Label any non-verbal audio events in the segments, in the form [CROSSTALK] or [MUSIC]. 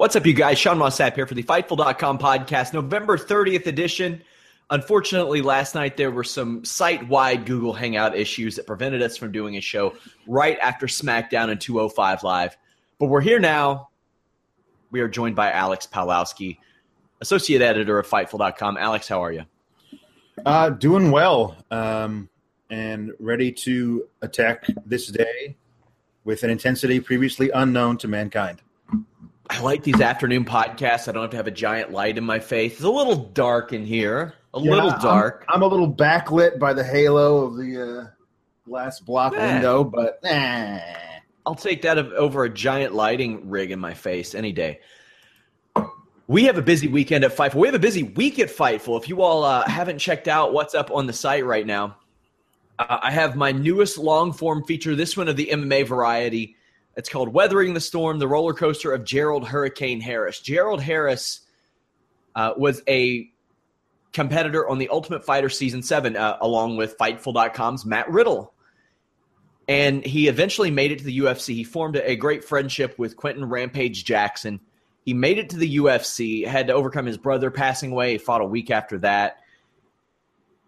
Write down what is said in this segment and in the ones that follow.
What's up, you guys? Sean Ross Sapp here for the Fightful.com podcast, November 30th edition. Unfortunately, last night there were some site wide Google Hangout issues that prevented us from doing a show right after SmackDown and 205 Live. But we're here now. We are joined by Alex Pawlowski, Associate Editor of Fightful.com. Alex, how are you? Uh, doing well um, and ready to attack this day with an intensity previously unknown to mankind. I like these afternoon podcasts. I don't have to have a giant light in my face. It's a little dark in here. A yeah, little dark. I'm, I'm, a little backlit by the halo of the uh, glass block eh. window, but eh. I'll take that over a giant lighting rig in my face any day. We have a busy weekend at Fightful. We have a busy week at Fightful. If you all uh, haven't checked out what's up on the site right now, uh, I have my newest long form feature. This one of the MMA variety it's called Weathering the Storm, the roller coaster of Gerald Hurricane Harris. Gerald Harris uh, was a competitor on the Ultimate Fighter Season 7, uh, along with Fightful.com's Matt Riddle. And he eventually made it to the UFC. He formed a, great friendship with Quinton Rampage Jackson. He made it to the UFC, had to overcome his brother passing away. He fought a week after that.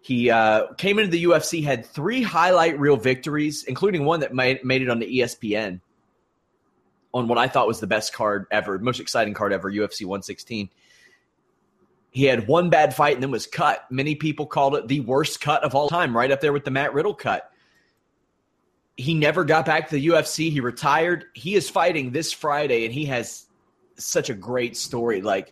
He uh, came into the UFC, had three highlight reel victories, including one that made, made it on the ESPN on what I thought was the best card ever, most exciting card ever, UFC 116. He had one bad fight and then was cut. Many people called it the worst cut of all time, right up there with the Matt Riddle cut. He never got back to the UFC. He retired. He is fighting this Friday, and he has such a great story. Like,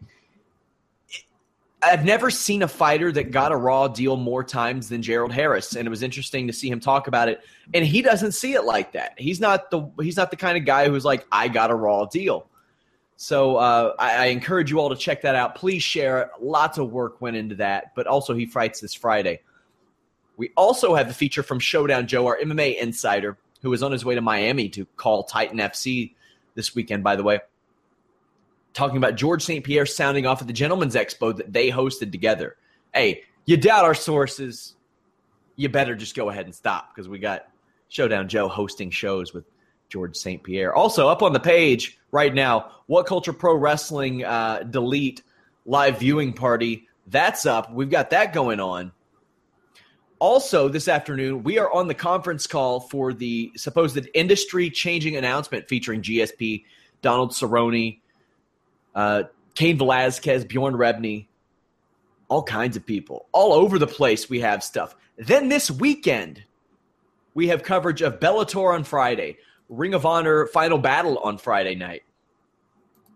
I've never seen a fighter that got a raw deal more times than Gerald Harris, and it was interesting to see him talk about it. And he doesn't see it like that. He's not the he's not the kind of guy who's like, I got a raw deal. So uh, I, I, encourage you all to check that out. Please share it. Lots of work went into that, but also he fights this Friday. We also have the feature from Showdown Joe, our MMA insider, who is on his way to Miami to call Titan FC this weekend. By the way, talking about George St. Pierre sounding off at the Gentleman's Expo that they hosted together. Hey, you doubt our sources, you better just go ahead and stop because we got Showdown Joe hosting shows with George St. Pierre. Also, up on the page right now, What Culture Pro Wrestling uh, Delete live viewing party. That's up. We've got that going on. Also, this afternoon, we are on the conference call for the supposed industry changing announcement featuring GSP, Donald Cerrone, uh, Cain Velasquez, Bjorn Rebney, all kinds of people. All over the place, we have stuff. Then this weekend, we have coverage of Bellator on Friday, Ring of Honor Final Battle on Friday night,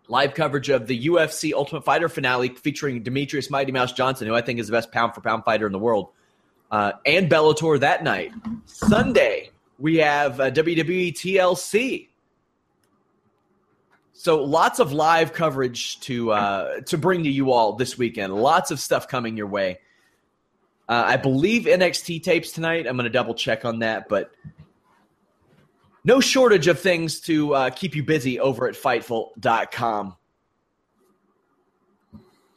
live coverage of the UFC Ultimate Fighter finale featuring Demetrious Mighty Mouse Johnson, who I think is the best pound for pound fighter in the world, uh, and Bellator that night. Sunday, we have uh, WWE TLC so lots of live coverage to uh, to bring to you all this weekend. Lots of stuff coming your way. Uh, I believe NXT tapes tonight. I'm going to double check on that, but no shortage of things to uh, keep you busy over at Fightful.com.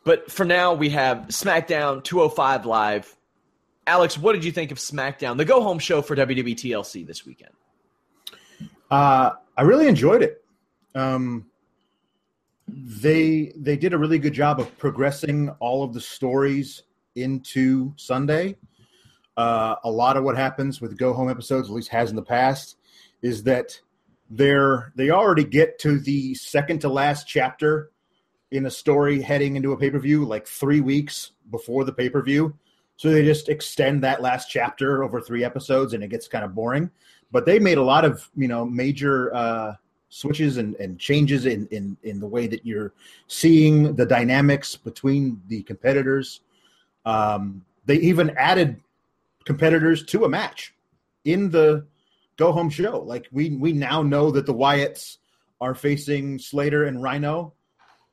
But for now, we have SmackDown 205 Live. Alex, what did you think of SmackDown, the go home show for WWE TLC this weekend? Uh, I really enjoyed it. Um, they they did a really good job of progressing all of the stories into Sunday. Uh, a lot of what happens with go home episodes, at least has in the past, is that they're they already get to the second to last chapter in a story heading into a pay per view like three weeks before the pay per view. So they just extend that last chapter over three episodes, and it gets kind of boring. But they made a lot of you know major uh, switches and, and changes in, in in the way that you're seeing the dynamics between the competitors. Um, they even added competitors to a match in the go home show. Like we we now know that the Wyatts are facing Slater and Rhino,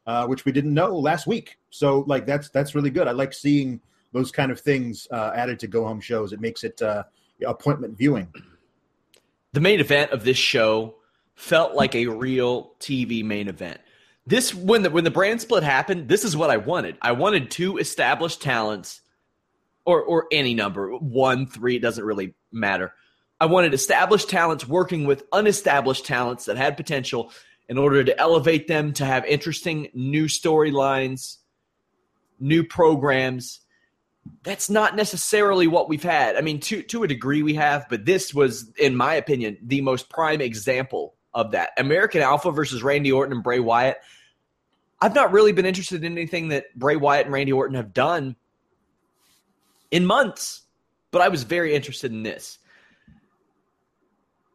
uh, which we didn't know last week. So like that's that's really good. I like seeing those kind of things uh, added to go home shows. It makes it uh, appointment viewing. The main event of this show felt like a real TV main event. This when the when the brand split happened, this is what I wanted. I wanted two established talents, or or any number, one, three, it doesn't really matter. I wanted established talents working with unestablished talents that had potential in order to elevate them to have interesting new storylines, new programs. That's not necessarily what we've had. I mean, to to a degree we have, but this was, in my opinion, the most prime example of that. American Alpha versus Randy Orton and Bray Wyatt. I've not really been interested in anything that Bray Wyatt and Randy Orton have done in months, but I was very interested in this.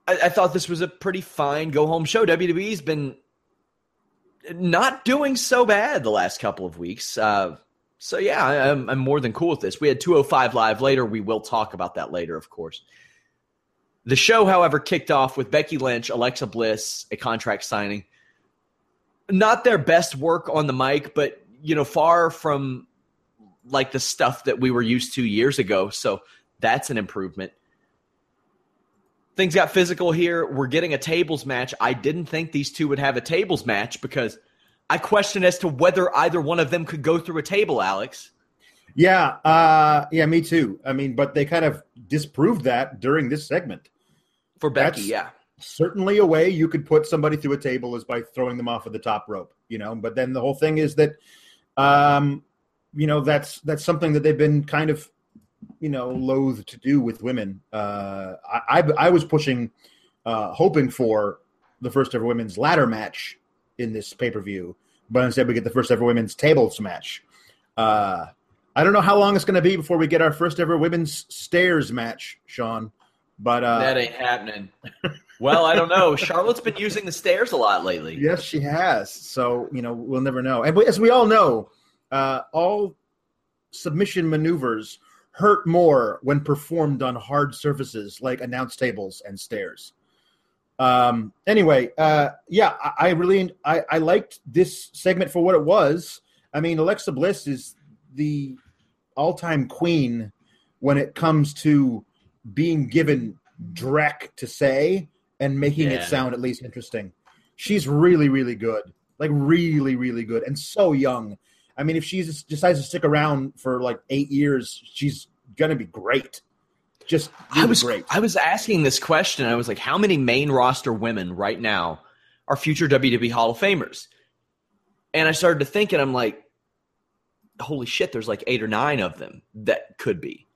I, I thought this was a pretty fine go home show. WWE's been not doing so bad the last couple of weeks. Uh, so yeah, I'm, I'm more than cool with this. We had 205 live later. We will talk about that later, of course. The show, however, kicked off with Becky Lynch, Alexa Bliss, a contract signing. Not their best work on the mic, but you know, far from like the stuff that we were used to years ago. So that's an improvement. Things got physical here. We're getting a tables match. I didn't think these two would have a tables match because I question as to whether either one of them could go through a table, Alex. Yeah, uh, yeah, me too. I mean, but they kind of disproved that during this segment. For Becky, yeah. Certainly a way you could put somebody through a table is by throwing them off of the top rope, you know. But then the whole thing is that um, you know, that's that's something that they've been kind of you know loath to do with women. Uh, I, I, I was pushing, uh, hoping for the first ever women's ladder match in this pay per view, but instead we get the first ever women's tables match. Uh, I don't know how long it's going to be before we get our first ever women's stairs match, Sean. But uh, that ain't happening. well, I don't know. [LAUGHS] Charlotte's been using the stairs a lot lately. Yes, she has. So you know, we'll never know. And as we all know, uh, all submission maneuvers hurt more when performed on hard surfaces like announce tables and stairs. Um, anyway, uh, yeah, I, I really I, I liked this segment for what it was. I mean, Alexa Bliss is the all-time queen when it comes to being given dreck to say and making yeah. it sound at least interesting. She's really, really good. Like really, really good, and so young. I mean, if she decides to stick around for like eight years, she's gonna be great. Just really I was great. I was asking this question. I was like, how many main roster women right now are future WWE Hall of Famers? And I started to think, and I'm like, holy shit, there's like eight or nine of them that could be.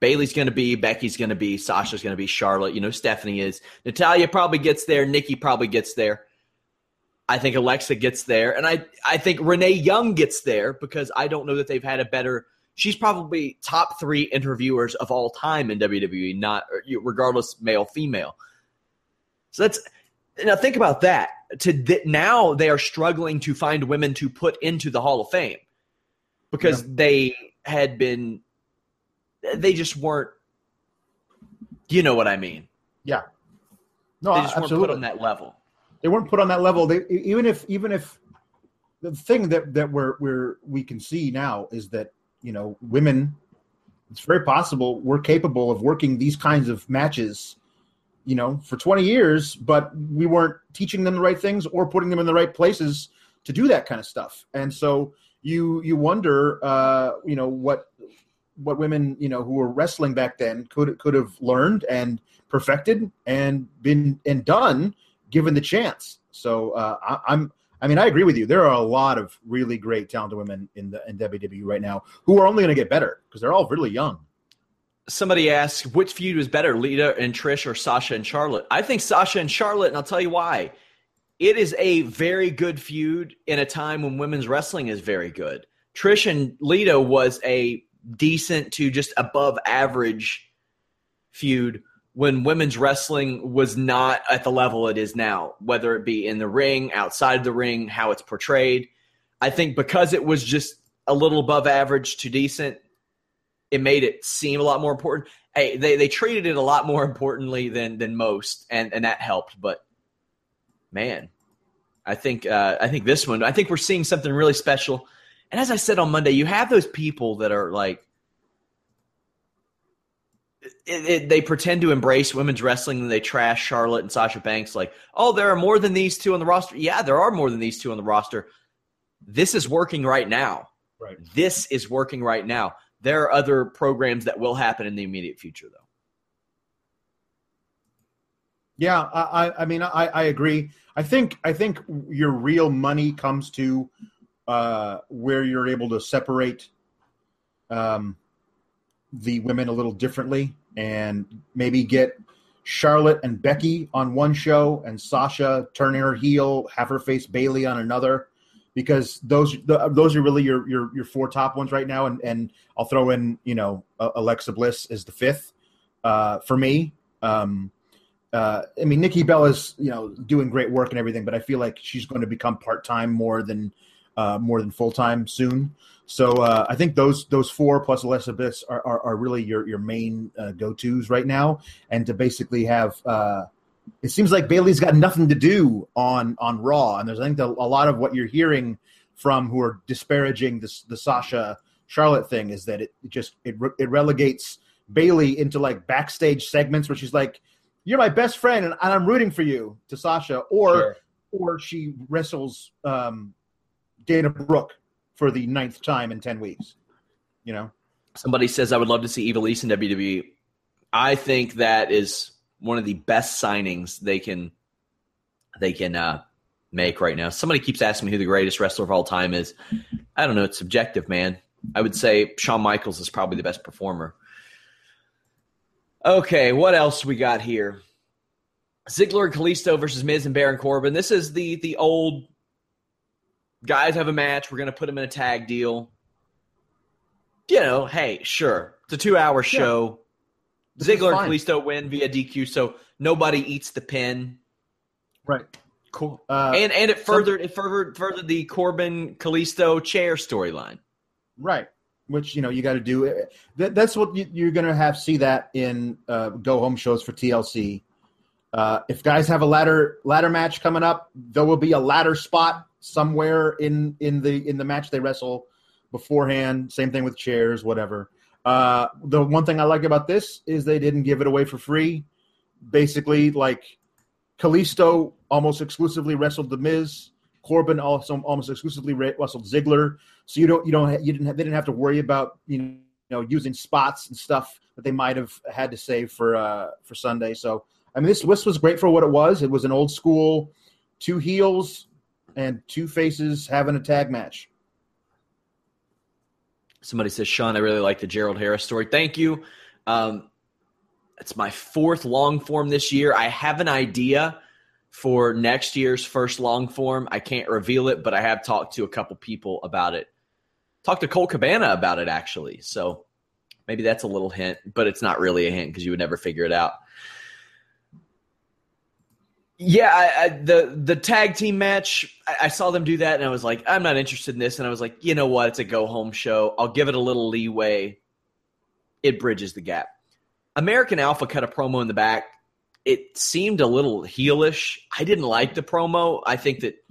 Bayley's going to be, Becky's going to be, Sasha's going to be, Charlotte, you know, Stephanie is. Natalya probably gets there, Nikki probably gets there. I think Alexa gets there, and I I think Renee Young gets there because I don't know that they've had a better. She's probably top three interviewers of all time in WWE, not regardless male female. So that's now think about that. To th- now they are struggling to find women to put into the Hall of Fame because yeah. they had been they just weren't. You know what I mean? Yeah. No, they just absolutely. weren't put on that level they weren't put on that level. They even if even if the thing that that we're we're we can see now is that you know women, it's very possible we're capable of working these kinds of matches, you know, for twenty years, but we weren't teaching them the right things or putting them in the right places to do that kind of stuff. And so you you wonder, uh, you know, what what women you know who were wrestling back then could could have learned and perfected and been and done given the chance. So uh, I, I'm. I mean, I agree with you. There are a lot of really great, talented women in the in WWE right now who are only going to get better because they're all really young. Somebody asked, which feud was better, Lita and Trish or Sasha and Charlotte? I think Sasha and Charlotte, and I'll tell you why. It is a very good feud in a time when women's wrestling is very good. Trish and Lita was a decent to just above average feud when women's wrestling was not at the level it is now, whether it be in the ring, outside the ring, how it's portrayed. I think because it was just a little above average to decent, it made it seem a lot more important. Hey, they, they treated it a lot more importantly than than most, and, and that helped. But man, I think uh, I think this one, I think we're seeing something really special. And as I said on Monday, you have those people that are like it, it, they pretend to embrace women's wrestling and they trash Charlotte and Sasha Banks like, oh, there are more than these two on the roster. Yeah, there are more than these two on the roster. This is working right now. Right. This is working right now. There are other programs that will happen in the immediate future, though. Yeah, I, I mean, I, I agree. I think, I think your real money comes to uh, where you're able to separate um, the women a little differently and maybe get Charlotte and Becky on one show and Sasha turning her heel, have her face Bayley on another, because those the, those are really your, your your four top ones right now. And and I'll throw in you know Alexa Bliss is the fifth uh, for me. Um, uh, I mean Nikki Bella is you know doing great work and everything, but I feel like she's going to become part time more than uh, more than full time soon. So uh, I think those those four plus Alexa Bliss are, are, are really your your main uh, go tos right now, and to basically have. Uh, it seems like Bayley's got nothing to do on on Raw, and there's I think the, a lot of what you're hearing from who are disparaging this the Sasha Charlotte thing is that it, it just it it relegates Bayley into like backstage segments where she's like, "You're my best friend, and, and I'm rooting for you" to Sasha, or sure. or she wrestles um, Dana Brooke for the ninth time in 10 weeks. You know? Somebody says, I would love to see Ivelisse in WWE. I think that is one of the best signings they can they can uh, make right now. Somebody keeps asking me who the greatest wrestler of all time is. I don't know. It's subjective, man. I would say Shawn Michaels is probably the best performer. Okay, what else we got here? Ziggler and Kalisto versus Miz and Baron Corbin. This is the the old guys have a match. We're going to put them in a tag deal. You know, hey, sure. It's a two hour show. Yeah. Ziggler and Kalisto win via DQ, so nobody eats the pin. Right. Cool. Uh, and and it furthered it furthered furthered the Corbin Kalisto chair storyline. Right. Which you know you got to do. That, that's what you, are going to have see that in uh, go home shows for TLC. Uh, if guys have a ladder ladder match coming up, there will be a ladder spot somewhere in in the in the match they wrestle beforehand. Same thing with chairs, whatever. Uh, the one thing I like about this is they didn't give it away for free. Basically, like Kalisto almost exclusively wrestled the Miz. Corbin also almost exclusively wrestled Ziggler. So you don't you don't you didn't have, they didn't have to worry about you know using spots and stuff that they might have had to save for uh, for Sunday. So I mean this this was great for what it was. It was an old school two heels and two faces having a tag match. Somebody says, Sean, I really like the Gerald Harris story. Thank you. Um, it's my fourth long form this year. I have an idea for next year's first long form. I can't reveal it, but I have talked to a couple people about it. Talked to Colt Cabana about it, actually. So maybe that's a little hint, but it's not really a hint because you would never figure it out. Yeah, I, I, the the tag team match, I, I, saw them do that, and I was like, I'm not interested in this. And I was like, you know what? It's a go home show. I'll give it a little leeway. It bridges the gap. American Alpha cut a promo in the back. It seemed a little heelish. I didn't like the promo. I think that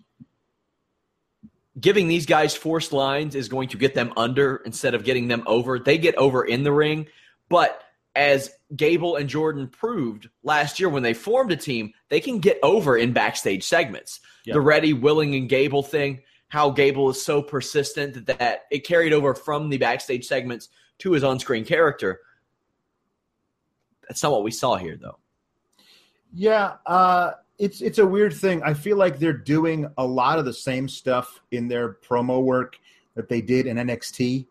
giving these guys forced lines is going to get them under instead of getting them over. They get over in the ring, but as Gable and Jordan proved last year when they formed a team, they can get over in backstage segments. Yep. The Ready, Willing, and Gable thing, how Gable is so persistent that, that it carried over from the backstage segments to his on-screen character. That's not what we saw here, though. Yeah, uh, it's it's a weird thing. I feel like they're doing a lot of the same stuff in their promo work that they did in NXT,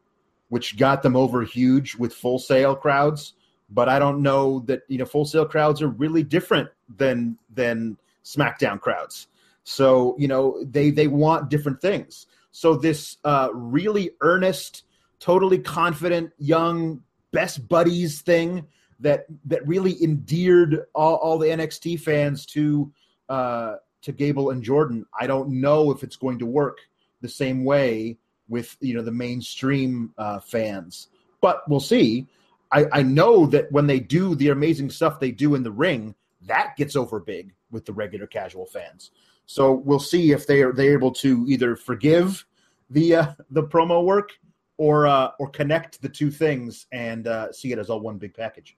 which got them over huge with Full Sail crowds. But I don't know that you know Full Sail crowds are really different than than SmackDown crowds. So you know they they want different things. So this uh, really earnest, totally confident young best buddies thing that that really endeared all, all the NXT fans to uh, to Gable and Jordan. I don't know if it's going to work the same way with you know the mainstream uh, fans, but we'll see. I, I know that when they do the amazing stuff they do in the ring, that gets over big with the regular casual fans. So we'll see if they are they able to either forgive the uh, the promo work or uh, or connect the two things and uh, see it as all one big package.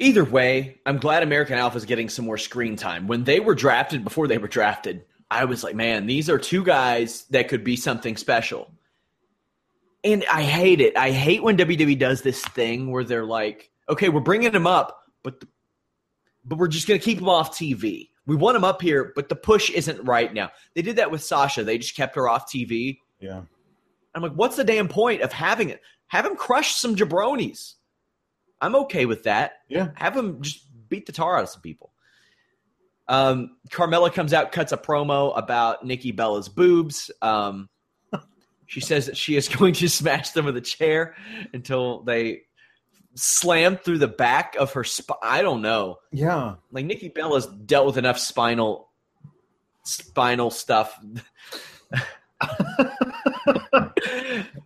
Either way, I'm glad American Alpha is getting some more screen time. When they were drafted, before they were drafted, I was like, man, these are two guys that could be something special. And I hate it. I hate when WWE does this thing where they're like, okay, we're bringing them up, but the, but we're just going to keep them off TV. We want them up here, but the push isn't right now. They did that with Sasha. They just kept her off TV. Yeah. I'm like, what's the damn point of having it? Have him crush some jabronis. I'm okay with that. Yeah. Have him just beat the tar out of some people. Um, Carmella comes out, cuts a promo about Nikki Bella's boobs. Um, she says that she is [LAUGHS] going to smash them with a chair until they slam through the back of her spine. I don't know. Yeah. Like Nikki Bella's dealt with enough spinal spinal stuff. [LAUGHS]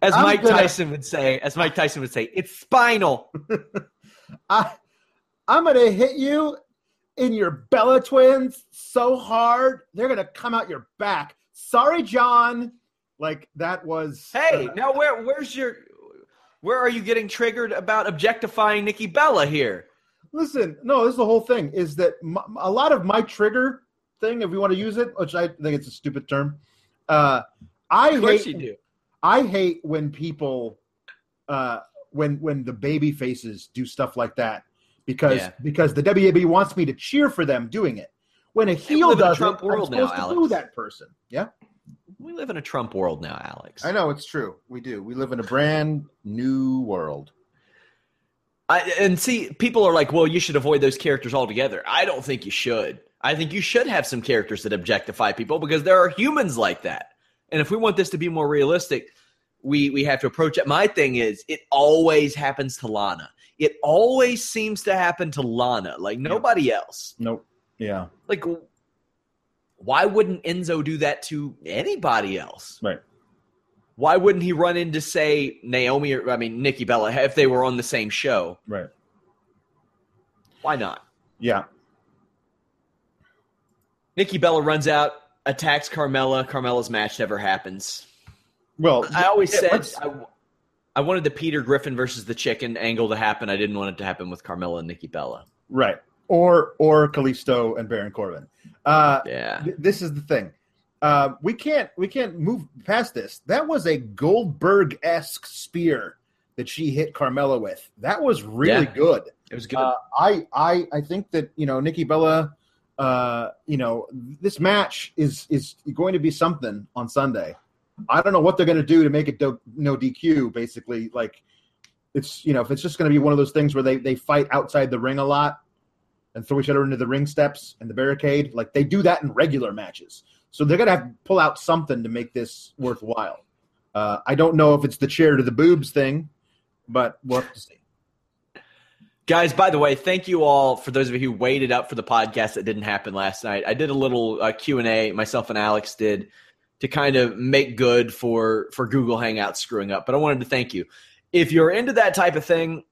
as I'm Mike gonna- Tyson would say, as Mike Tyson would say, it's spinal. [LAUGHS] I I'm gonna hit you in your Bella twins so hard they're gonna come out your back. Sorry, John. Like that was Hey, uh, now where where's your where are you getting triggered about objectifying Nikki Bella here? listen, no, this is the whole thing. Is that a lot of my trigger thing, if we want to use it, which I think it's a stupid term. Uh, I hate. I hate when people uh when when the baby faces do stuff like that because Yeah. because the WWE wants me to cheer for them doing it. When a heel live in a does it, world I'm now, supposed to Alex. boo that person. Yeah, We live in a Trump world now, Alex. I know it's true. We do. We live in a brand new world. I, and see, people are like, well, you should avoid those characters altogether. I don't think you should. I think you should have some characters that objectify people because there are humans like that. And if we want this to be more realistic, we we have to approach it. My thing is, it always happens to Lana. It always seems to happen to Lana, like nobody else. Nope. Yeah. Like, why wouldn't Enzo do that to anybody else? Right. Why wouldn't he run into say Naomi or I mean Nikki Bella if they were on the same show? Right. Why not? Yeah. Nikki Bella runs out, attacks Carmella. Carmella's match never happens. Well, I always yeah, said I, I wanted the Peter Griffin versus the Chicken angle to happen. I didn't want it to happen with Carmella and Nikki Bella. right. Or or Kalisto and Baron Corbin. Uh, Yeah. th- this is the thing. Uh, we can't we can't move past this. That was a Goldberg esque spear that she hit Carmella with. That was really Yeah. good. It was good. Uh, I I I think that you know Nikki Bella, uh, you know this match is is going to be something on Sunday. I don't know what they're going to do to make it do, no DQ. Basically, like it's you know if it's just going to be one of those things where they they fight outside the ring a lot and throw each other into the ring steps and the barricade. Like they do that in regular matches. So they're to have to pull out something to make this worthwhile. Uh, I don't know if it's the chair to the boobs thing, but we'll have to see. Guys, by the way, thank you all for those of you who waited up for the podcast that didn't happen last night. I did a little uh, Q and A. Myself and Alex did to kind of make good for for Google Hangouts screwing up. But I wanted to thank you. If you're into that type of thing,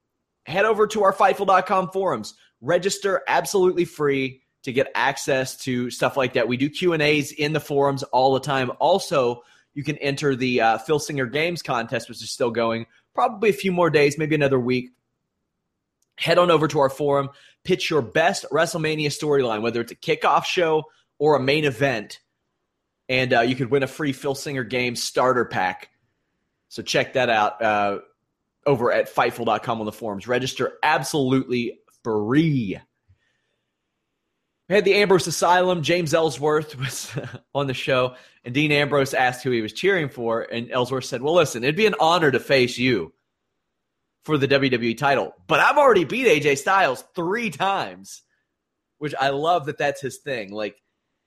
head over to our Fightful.com forums. Register absolutely free to get access to stuff like that. We do Q and A's in the forums all the time. Also, you can enter the uh, Phil Singer Games contest, which is still going. Probably a few more days, maybe another week head on over to our forum, pitch your best WrestleMania storyline, whether it's a kickoff show or a main event. and uh, you could win a free Phil Singer game starter pack. So check that out uh, over at Fightful.com on the forums. Register absolutely free. We had the Ambrose Asylum. James Ellsworth [LAUGHS] was on the show, and Dean Ambrose asked who he was cheering for, and Ellsworth said, "Well, listen, it'd be an honor to face you for the WWE title, but I've already beat AJ Styles three times." Which I love that that's his thing. Like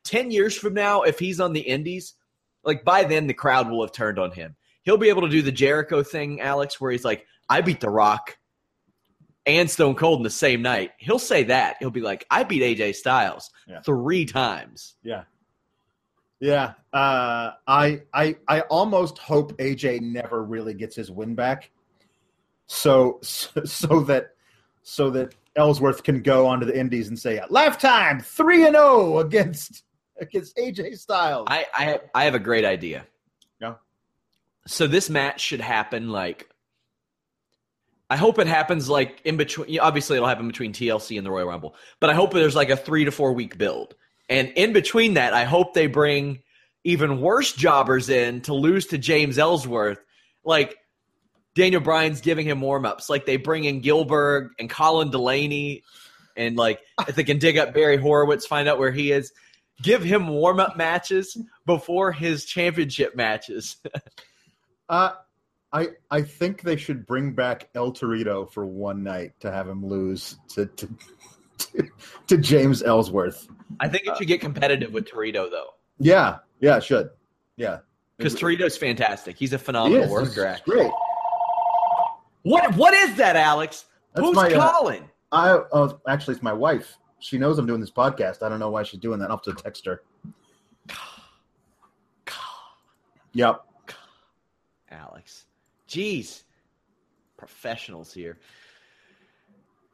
ten years from now, if he's on the Indies, like by then the crowd will have turned on him. He'll be able to do the Jericho thing, Alex, where he's like, "I beat The Rock." And Stone Cold in the same night, he'll say that. He'll be like, I beat AJ Styles Yeah. three times. Yeah. Yeah. Uh, I I I almost hope AJ never really gets his win back. So so, [LAUGHS] so that so that Ellsworth can go onto the Indies and say lifetime three and zero against against AJ Styles. I, I I have a great idea. Yeah. So this match should happen like I hope it happens like in between obviously it'll happen between TLC and the Royal Rumble. But I hope there's like a 3 to 4 week build. And in between that, I hope they bring even worse jobbers in to lose to James Ellsworth. Like Daniel Bryan's giving him warm ups. Like they bring in Gillberg and Colin Delaney, and like if they can dig up Barry Horowitz, find out where he is, give him warm up matches before his championship matches. [LAUGHS] Uh, I I think they should bring back El Torito for one night to have him lose to to, to, [LAUGHS] to James Ellsworth. I think it should get competitive with Torito though, Yeah, yeah, it should. Yeah, because Torito's fantastic. He's a phenomenal is. worker. Great. What what is that, Alex? That's Who's my, uh, calling? I uh, actually, it's my wife. She knows I'm doing this podcast. I don't know why she's doing that. I'll have to text her. Yep. Alex. Jeez. Professionals here.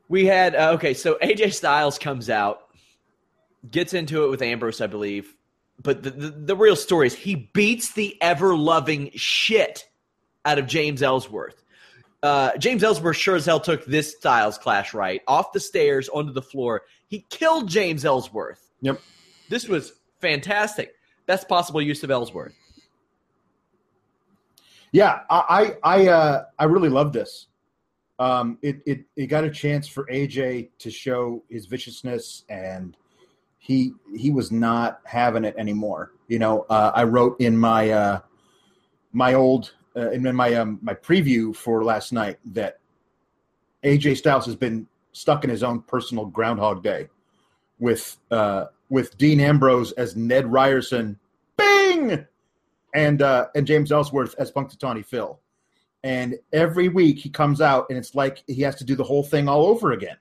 We had, uh, okay, so AJ Styles comes out, gets into it with Ambrose, I believe. But the, the, the real story is he beats the ever loving shit out of James Ellsworth. Uh, James Ellsworth sure as hell took this Styles clash right. Off the stairs, onto the floor. He killed James Ellsworth. Yep. This was fantastic. Best possible use of Ellsworth. Yeah, I I uh, I really love this. Um, it, it it got a chance for AJ to show his viciousness, and he he was not having it anymore. You know, uh, I wrote in my uh, my old uh, in my um, my preview for last night that AJ Styles has been stuck in his own personal Groundhog Day with uh, with Dean Ambrose as Ned Ryerson, Bing, and uh, and James Ellsworth as Punxsutawney Phil. And every week he comes out, and it's like he has to do the whole thing all over again.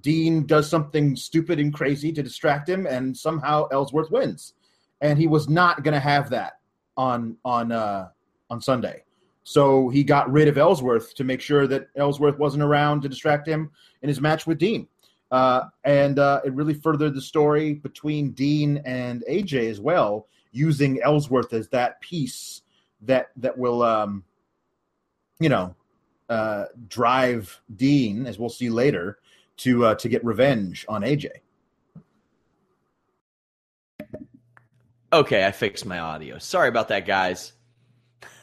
Dean does something stupid and crazy to distract him, and somehow Ellsworth wins. And he was not going to have that on on uh, on Sunday. So he got rid of Ellsworth to make sure that Ellsworth wasn't around to distract him in his match with Dean. Uh, and uh, it really furthered the story between Dean and AJ as well, using Ellsworth as that piece that that will, um, you know, uh, drive Dean, as we'll see later, to uh, to get revenge on AJ. Okay, I fixed my audio. Sorry about that, guys.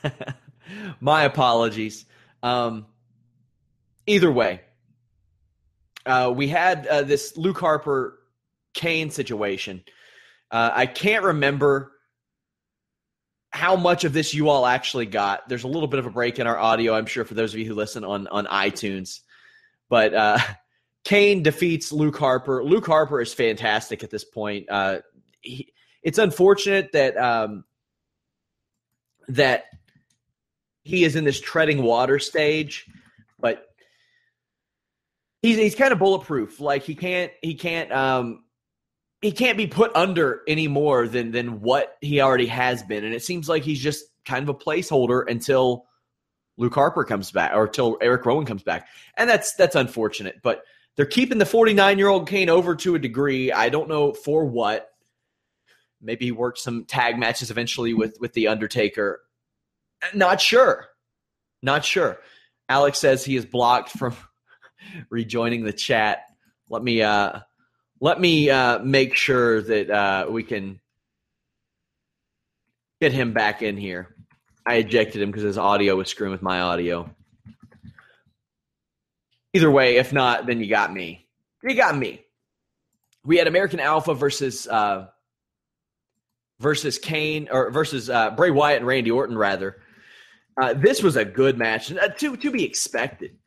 [LAUGHS] my apologies. Um, either way, uh, we had uh, this Luke Harper Kane situation. Uh, I can't remember how much of this you all actually got. There's a little bit of a break in our audio, I'm sure, for those of you who listen on on iTunes. But uh, [LAUGHS] Kane defeats Luke Harper. Luke Harper is fantastic at this point. Uh, he, it's unfortunate that um, that he is in this treading water stage, but he's he's kind of bulletproof. Like he can't he can't um, he can't be put under any more than than what he already has been, and it seems like he's just kind of a placeholder until Luke Harper comes back or until Eric Rowan comes back, and that's that's unfortunate. But they're keeping the 49 year old Kane over to a degree. I don't know for what. Maybe he worked some tag matches eventually with with the Undertaker. Not sure. Not sure. Alex says he is blocked from [LAUGHS] rejoining the chat. Let me uh let me uh make sure that uh we can get him back in here. I ejected him because his audio was screwing with my audio. Either way, if not, then you got me. You got me. We had American Alpha versus uh, versus Kane or versus uh, Bray Wyatt and Randy Orton rather. Uh, this was a good match uh, to to be expected.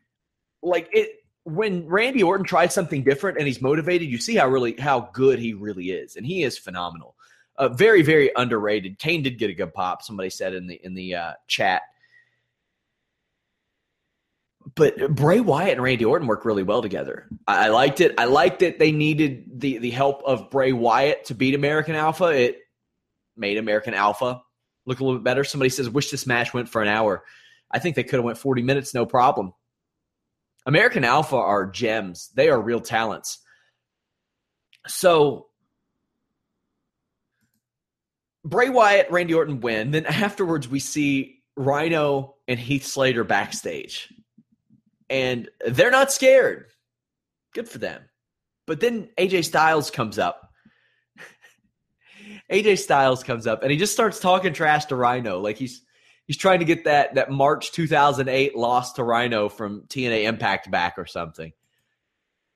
Like it when Randy Orton tries something different and he's motivated, you see how really how good he really is, and he is phenomenal. Uh, very very underrated. Kane did get a good pop. Somebody said in the in the uh, chat. But Bray Wyatt and Randy Orton work really well together. I, I liked it. I liked that they needed the the help of Bray Wyatt to beat American Alpha. It made American Alpha look a little bit better. Somebody says, "Wish this match went for an hour." I think they could have went 40 minutes, no problem. American Alpha are gems. They are real talents. So Bray Wyatt, Randy Orton win. Then afterwards, we see Rhino and Heath Slater backstage. And they're not scared. Good for them. But then AJ Styles comes up. [LAUGHS] AJ Styles comes up and he just starts talking trash to Rhino. Like he's he's trying to get that that March 2008 loss to Rhino from TNA Impact back or something.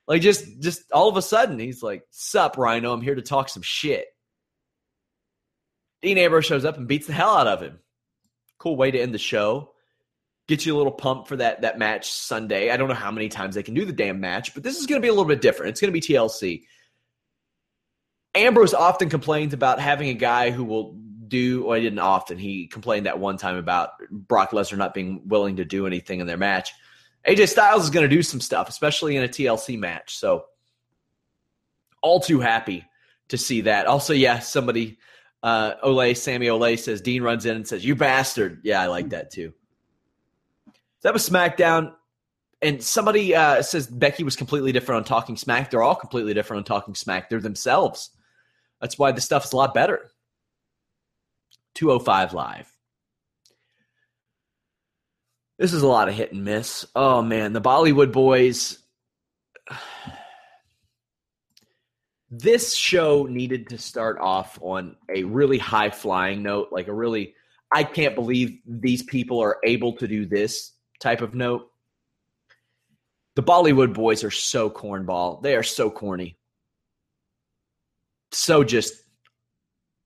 Like just just all of a sudden he's like, "Sup, Rhino? I'm here to talk some shit." Dean Ambrose shows up and beats the hell out of him. Cool way to end the show. Get you a little pump for that that match Sunday. I don't know how many times they can do the damn match, but this is going to be a little bit different. It's going to be TLC. Ambrose often complains about having a guy who will do. Well, he didn't often. He complained that one time about Brock Lesnar not being willing to do anything in their match. AJ Styles is going to do some stuff, especially in a TLC match. So, all too happy to see that. Also, yeah, somebody, uh, Ole, Sammy Ole says, Dean runs in and says, You bastard. Yeah, I like that too. That was SmackDown. And somebody uh, says Becky was completely different on Talking Smack. They're all completely different on Talking Smack. They're themselves. That's why the stuff is a lot better. 205 Live. This is a lot of hit and miss. Oh man, the Bollywood boys. [SIGHS] This show needed to start off on a really high flying note, like a really, I can't believe these people are able to do this type of note. The Bollywood boys are so cornball. They are so corny. So just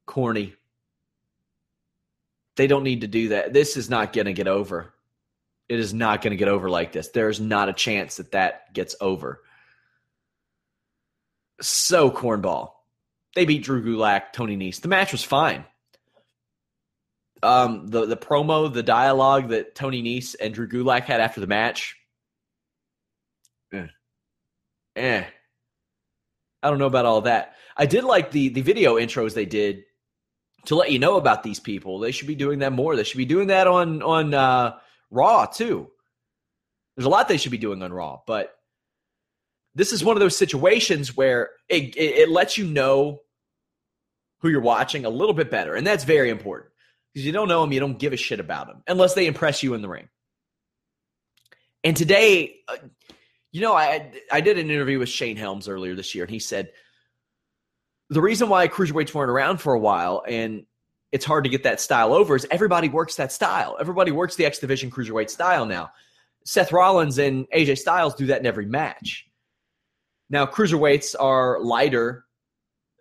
corny. They don't need to do that. This is not going to get over. It is not going to get over like this. There's not a chance that that gets over. So cornball. They beat Drew Gulak, Tony Nese. The match was fine. Um, the the promo, the dialogue that Tony Nese and Drew Gulak had after the match. Eh. eh. I don't know about all that. I did like the the video intros they did to let you know about these people. They should be doing that more. They should be doing that on on uh, Raw too. There's a lot they should be doing on Raw, but this is one of those situations where it, it, it lets you know who you're watching a little bit better, and that's very important because you don't know them, you don't give a shit about them unless they impress you in the ring. And today, uh, you know, I I did an interview with Shane Helms earlier this year, and he said the reason why cruiserweights weren't around for a while and it's hard to get that style over is everybody works that style. Everybody works the X Division cruiserweight style now. Seth Rollins and AJ Styles do that in every match. Now, cruiserweights are lighter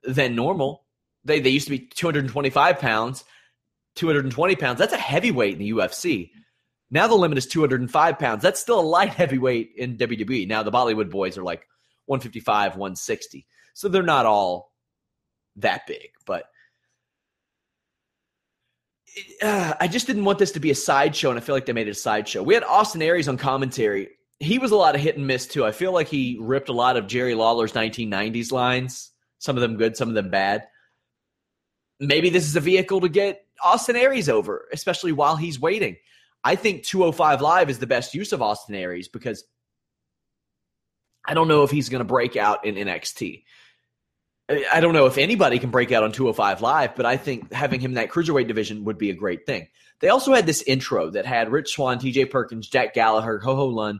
than normal. They, they used to be 225 pounds, 220 pounds. That's a heavyweight in the UFC. Now the limit is 205 pounds. That's still a light [LAUGHS] heavyweight in WWE. Now the Bollywood boys are like 155, 160. So they're not all that big, but uh, I just didn't want this to be a sideshow, and I feel like they made it a sideshow. We had Austin Aries on commentary. He was a lot of hit and miss too. I feel like he ripped a lot of Jerry Lawler's 1990s lines. Some of them good, some of them bad. Maybe this is a vehicle to get Austin Aries over, especially while he's waiting. I think 205 Live is the best use of Austin Aries because I don't know if he's going to break out in NXT. I don't know if anybody can break out on 205 Live, but I think having him in that cruiserweight division would be a great thing. They also had this intro that had Rich Swann, TJ Perkins, Jack Gallagher, Ho Ho Lun,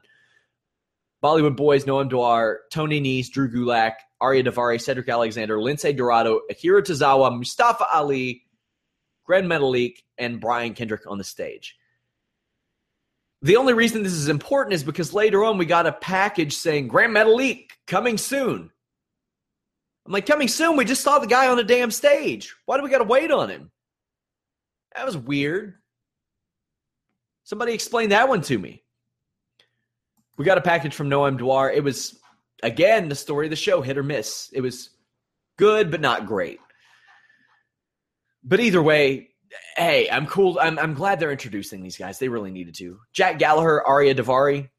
Bollywood Boys, Noam Dar, Tony Nese, Drew Gulak, Ariya Daivari, Cedric Alexander, Lince Dorado, Akira Tozawa, Mustafa Ali, Gran Metalik and Brian Kendrick on the stage. The only reason this is important is because later on we got a package saying Gran Metalik coming soon. I'm like, coming soon? We just saw the guy on the damn stage. Why do we got to wait on him? That was weird. Somebody explain that one to me. We got a package from Noam Dar. It was, again, the story of the show, hit or miss. It was good, but not great. But either way, hey, I'm cool. I'm, I'm glad they're introducing these guys. They really needed to. Jack Gallagher, Ariya Daivari.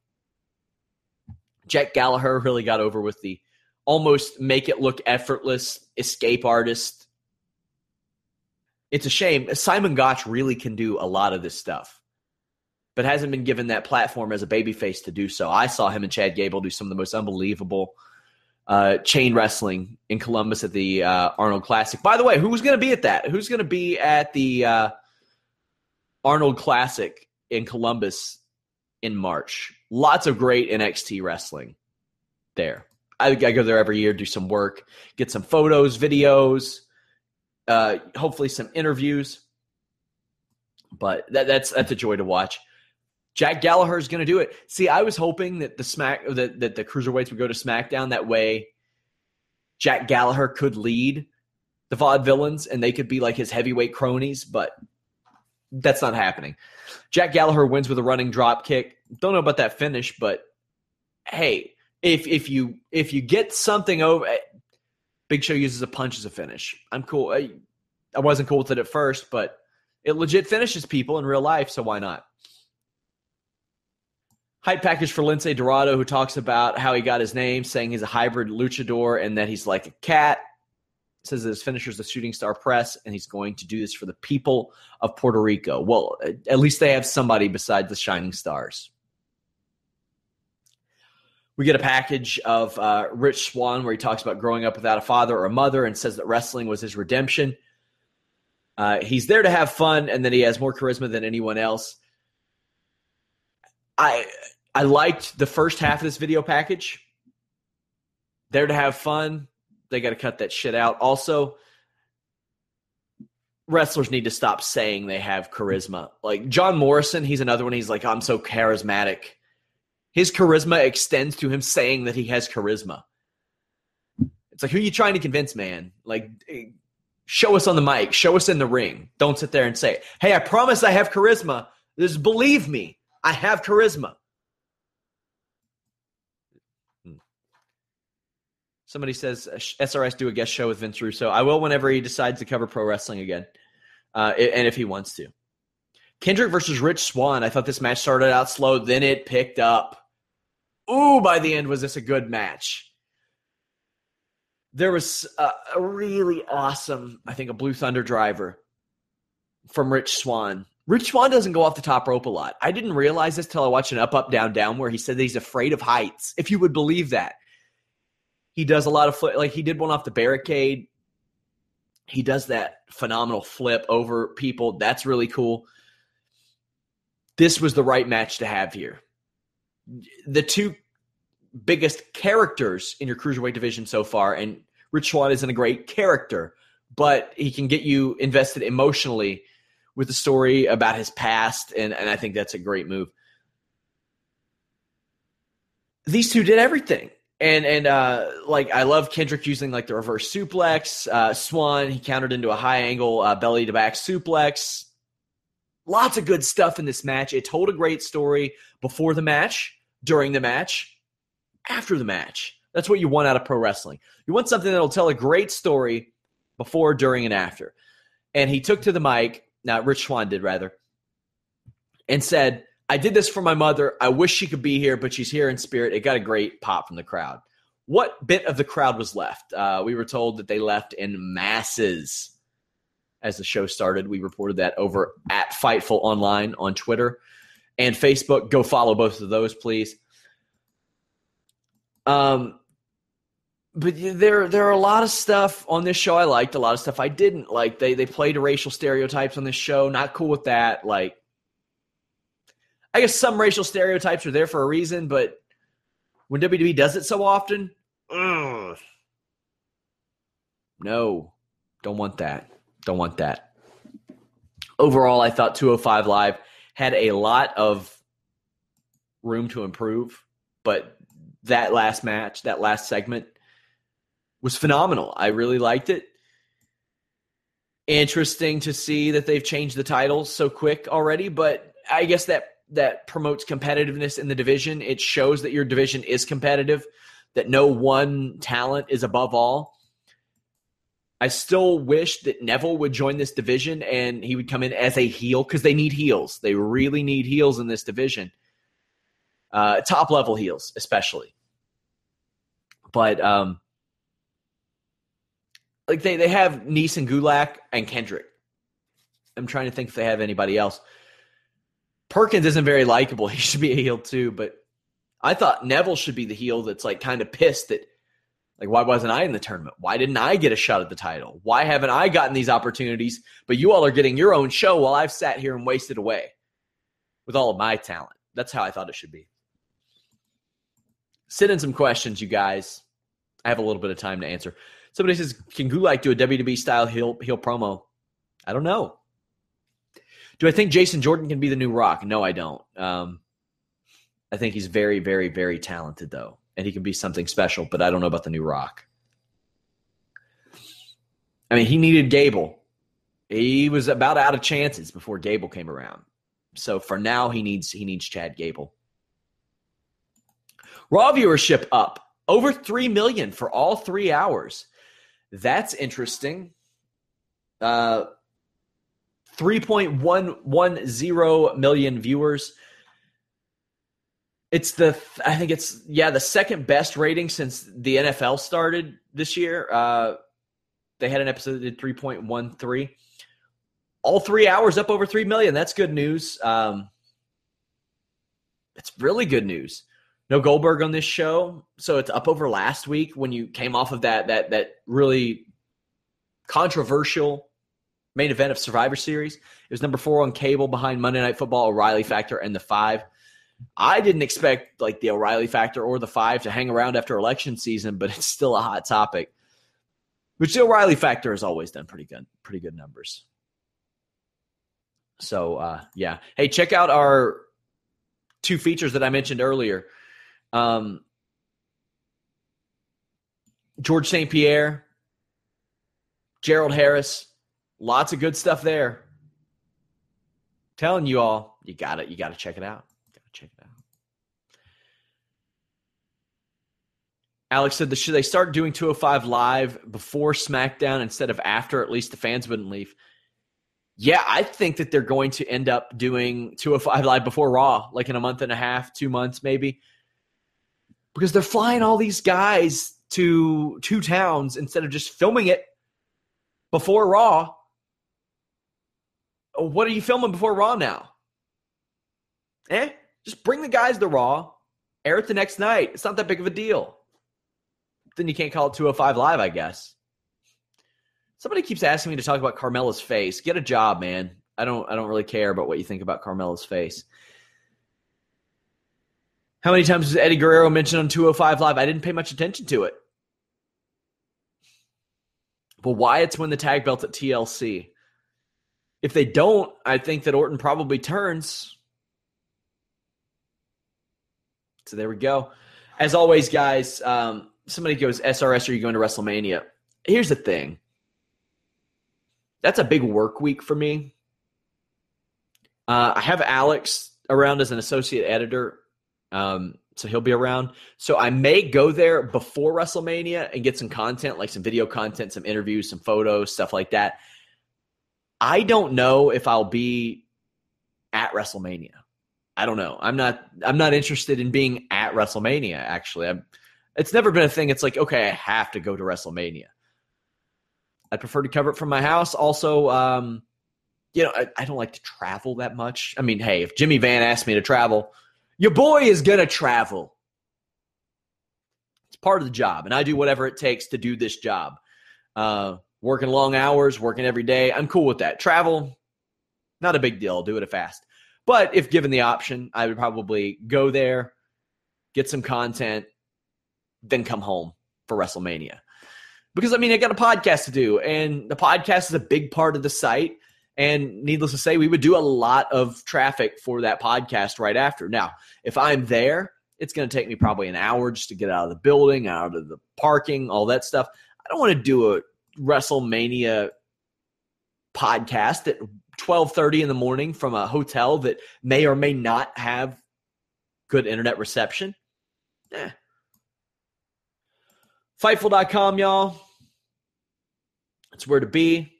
Jack Gallagher really got over with the almost make it look effortless escape artist. It's a shame. Simon Gotch really can do a lot of this stuff, but hasn't been given that platform as a babyface to do so. I saw him and Chad Gable do some of the most unbelievable uh, chain wrestling in Columbus at the uh, Arnold Classic. By the way, who's going to be at that? Who's going to be at the uh, Arnold Classic in Columbus in March? Lots of great NXT wrestling there. I, I go there every year, do some work, get some photos, videos, uh, hopefully some interviews. But that, that's that's a joy to watch. Jack Gallagher is going to do it. See, I was hoping that the smack that, that the cruiserweights would go to SmackDown that way. Jack Gallagher could lead the Vaudevillains and they could be like his heavyweight cronies, but that's not happening. Jack Gallagher wins with a running drop kick. Don't know about that finish, but hey, if if you if you get something over, eh, Big Show uses a punch as a finish. I'm cool. I, I wasn't cool with it at first, but it legit finishes people in real life, so why not? Hype package for Lince Dorado, who talks about how he got his name, saying he's a hybrid luchador and that he's like a cat. Says that his finisher's the shooting star press, and he's going to do this for the people of Puerto Rico. Well, at least they have somebody besides the shining stars. We get a package of uh, Rich Swann where he talks about growing up without a father or a mother and says that wrestling was his redemption. Uh, he's there to have fun and that he has more charisma than anyone else. I I liked the first half of this video package. There to have fun. They got to cut that shit out. Also, wrestlers need to stop saying they have charisma. Like John Morrison, he's another one. He's like, I'm so charismatic. His charisma extends to him saying that he has charisma. It's like, who are you trying to convince, man? Like, show us on the mic, show us in the ring. Don't sit there and say, hey, I promise I have charisma. Just believe me, I have charisma. Hmm. Somebody says SRS do a guest show with Vince Russo. I will whenever he decides to cover pro wrestling again, uh, and if he wants to. Kendrick versus Rich Swann. I thought this match started out slow, then it picked up ooh, by the end, was this a good match? There was a, a really awesome, I think, a Blue Thunder driver from Rich Swann. Rich Swann doesn't go off the top rope a lot. I didn't realize this till I watched an up, up, down, down where he said that he's afraid of heights. If you would believe that, he does a lot of flip. Like he did one off the barricade. He does that phenomenal flip over people. That's really cool. This was the right match to have here the two biggest characters in your cruiserweight division so far, and Rich Swann isn't a great character, but he can get you invested emotionally with the story about his past, and, and I think that's a great move. These two did everything. And and uh, like I love Kendrick using like the reverse suplex. Uh, Swann he countered into a high angle uh, belly to back suplex. Lots of good stuff in this match. It told a great story before the match during the match, after the match. That's what you want out of pro wrestling. You want something that'll tell a great story before, during, and after. And he took to the mic, now Rich Swann did rather, and said, I did this for my mother. I wish she could be here, but she's here in spirit. It got a great pop from the crowd. What bit of the crowd was left? Uh, we were told that they left in masses as the show started. We reported that over at Fightful Online on Twitter and Facebook. Go follow both of those, please. Um, but there there are a lot of stuff on this show I liked, a lot of stuff I didn't like. They they played racial stereotypes on this show. Not cool with that. Like, I guess some racial stereotypes are there for a reason, but when WWE does it so often, ugh, no, don't want that. Don't want that. overall, I thought 205 Live had a lot of room to improve, but that last match, that last segment was phenomenal. I really liked it. Interesting to see that they've changed the titles so quick already, but I guess that that promotes competitiveness in the division. It shows that your division is competitive, that no one talent is above all. I still wish that Neville would join this division and he would come in as a heel because they need heels. They really need heels in this division. Uh, top level heels, especially. But um, like they, they have Nese and Gulak and Kendrick. I'm trying to think if they have anybody else. Perkins isn't very likable. [LAUGHS] He should be a heel too, but I thought Neville should be the heel that's like kind of pissed that like, why wasn't I in the tournament? Why didn't I get a shot at the title? Why haven't I gotten these opportunities? But you all are getting your own show while I've sat here and wasted away with all of my talent. That's how I thought it should be. Send in some questions, you guys. I have a little bit of time to answer. Somebody says, Can Gulak do a WWE style heel, heel promo? I don't know. Do I think Jason Jordan can be the new Rock? No, I don't. Um, I think he's very, very, very talented, though and he can be something special, but I don't know about the new Rock. I mean, he needed Gable. He was about out of chances before Gable came around. So for now, he needs he needs Chad Gable. Raw viewership up over three million for all three hours. That's interesting. Uh, 3.110 million viewers. It's the I think it's yeah the second best rating since the NFL started this year. Uh, they had an episode that did three point one three. All three hours up over three million. That's good news. Um, it's really good news. No Goldberg on this show, so it's up over last week when you came off of that that that really controversial main event of Survivor Series. It was number four on cable behind Monday Night Football, O'Reilly Factor, and the five. I didn't expect like the O'Reilly factor or the five to hang around after election season, but it's still a hot topic. Which the O'Reilly factor has always done pretty good, pretty good numbers. So uh, yeah, hey, check out our two features that I mentioned earlier. Um, George St. Pierre, Gerald Harris, lots of good stuff there. Telling you all, you got it. You got to check it out. Check it out. Alex said, "Should they start doing 205 live before SmackDown instead of after? At least the fans wouldn't leave." Yeah, I think that they're going to end up doing 205 live before Raw, like in a month and a half, two months maybe, because they're flying all these guys to two towns instead of just filming it before Raw. What are you filming before Raw now? Eh? Just bring the guys to Raw, air it the next night. It's not that big of a deal. Then you can't call it 205 Live, I guess. Somebody keeps asking me to talk about Carmella's face. Get a job, man. I don't I don't really care about what you think about Carmella's face. How many times was Eddie Guerrero mentioned on 205 Live? I didn't pay much attention to it. But Wyatt's win the tag belt at TLC. If they don't, I think that Orton probably turns. So there we go. As always, guys, um, somebody goes, SRS, are you going to WrestleMania? Here's the thing that's a big work week for me. Uh, I have Alex around as an associate editor, um, so he'll be around. So I may go there before WrestleMania and get some content, like some video content, some interviews, some photos, stuff like that. I don't know if I'll be at WrestleMania. I don't know. I'm not. I'm not interested in being at WrestleMania. Actually, I'm. It's never been a thing. It's like okay, I have to go to WrestleMania. I prefer to cover it from my house. Also, um, you know, I, I don't like to travel that much. I mean, hey, if Jimmy Van asked me to travel, your boy is gonna travel. It's part of the job, and I do whatever it takes to do this job. Uh, working long hours, working every day. I'm cool with that. Travel, not a big deal. I'll do it fast. But if given the option, I would probably go there, get some content, then come home for WrestleMania. Because I mean, I got a podcast to do, and the podcast is a big part of the site. And needless to say, we would do a lot of traffic for that podcast right after. Now, if I'm there, it's going to take me probably an hour just to get out of the building, out of the parking, all that stuff. I don't want to do a WrestleMania podcast at 12:30 in the morning from a hotel that may or may not have good internet reception. Eh. Fightful.com, y'all. It's where to be.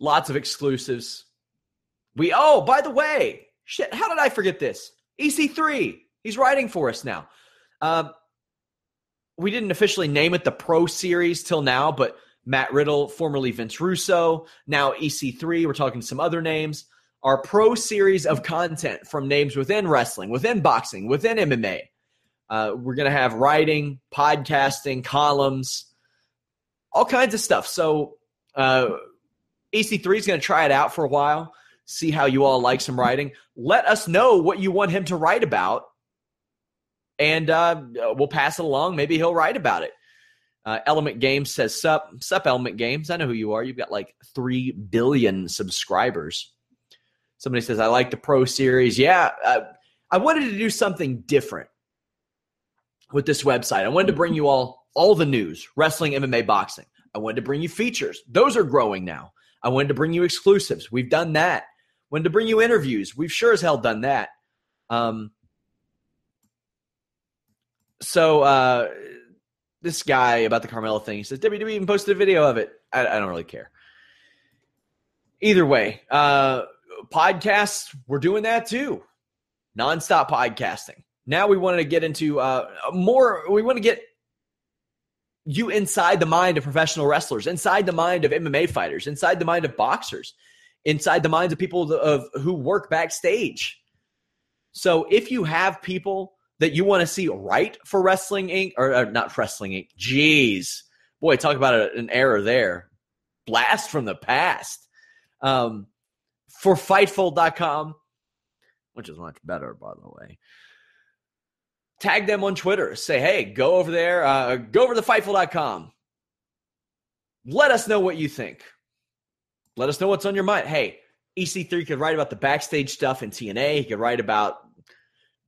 Lots of exclusives. We oh, by the way, shit, how did I forget this? EC3, he's writing for us now. Uh, we didn't officially name it the Pro Series till now, but Matt Riddle, formerly Vince Russo, now EC3. We're talking some other names. Our Pro Series of content from names within wrestling, within boxing, within MMA. Uh, we're going to have writing, podcasting, columns, all kinds of stuff. So uh, EC3 is going to try it out for a while, see how you all like some writing. Let us know what you want him to write about, and uh, we'll pass it along. Maybe he'll write about it. Uh, Element Games says, Sup, Sup, Element Games. I know who you are. You've got like 3 billion subscribers. Somebody says, I like the Pro Series. Yeah, uh, I wanted to do something different with this website. I wanted to bring you all all the news, wrestling, MMA, boxing. I wanted to bring you features. Those are growing now. I wanted to bring you exclusives. We've done that. Wanted to bring you interviews. We've sure as hell done that. Um, so uh, this guy about the Carmella thing, he says WWE even posted a video of it. I, I don't really care. Either way, uh, podcasts, we're doing that too. Nonstop podcasting. Now we want to get into uh, more. We want to get you inside the mind of professional wrestlers, inside the mind of MMA fighters, inside the mind of boxers, inside the minds of people of who work backstage. So if you have people that you want to see right for Wrestling Inc. or, or not Wrestling Inc. Jeez, boy, talk about a, an error there. Blast from the past. Um, for Fightful.com, which is much better, by the way tag them on Twitter. Say, hey, go over there, uh, go over to Fightful.com. Let us know what you think. Let us know what's on your mind. Hey, EC3 could write about the backstage stuff in TNA. He could write about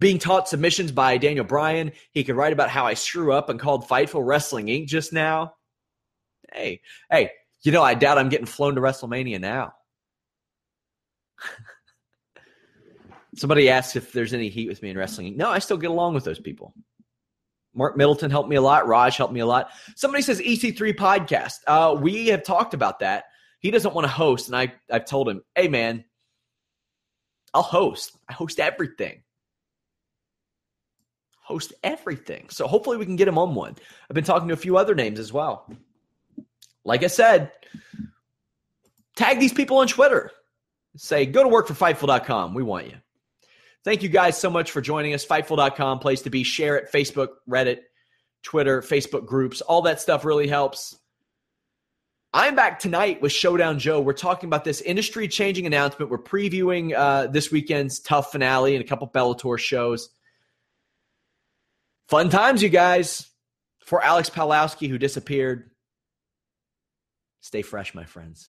being taught submissions by Daniel Bryan. He could write about how I screw up and called Fightful Wrestling Inc. just now. Hey, hey, you know, I doubt I'm getting flown to WrestleMania now. [LAUGHS] Somebody asked if there's any heat with me in wrestling. No, I still get along with those people. Mark Middleton helped me a lot. Raj helped me a lot. Somebody says EC3 podcast. Uh, we have talked about that. He doesn't want to host, and I I've told him, hey man, I'll host. I host everything. Host everything. So hopefully we can get him on one. I've been talking to a few other names as well. Like I said, tag these people on Twitter. Say, go to work for Fightful.com. We want you. Thank you guys so much for joining us. Fightful.com, place to be. Share it, Facebook, Reddit, Twitter, Facebook groups. All that stuff really helps. I'm back tonight with Showdown Joe. We're talking about this industry changing announcement. We're previewing uh, this weekend's TUF finale and a couple Bellator shows. Fun times, you guys. For Alex Palowski, who disappeared, stay fresh, my friends.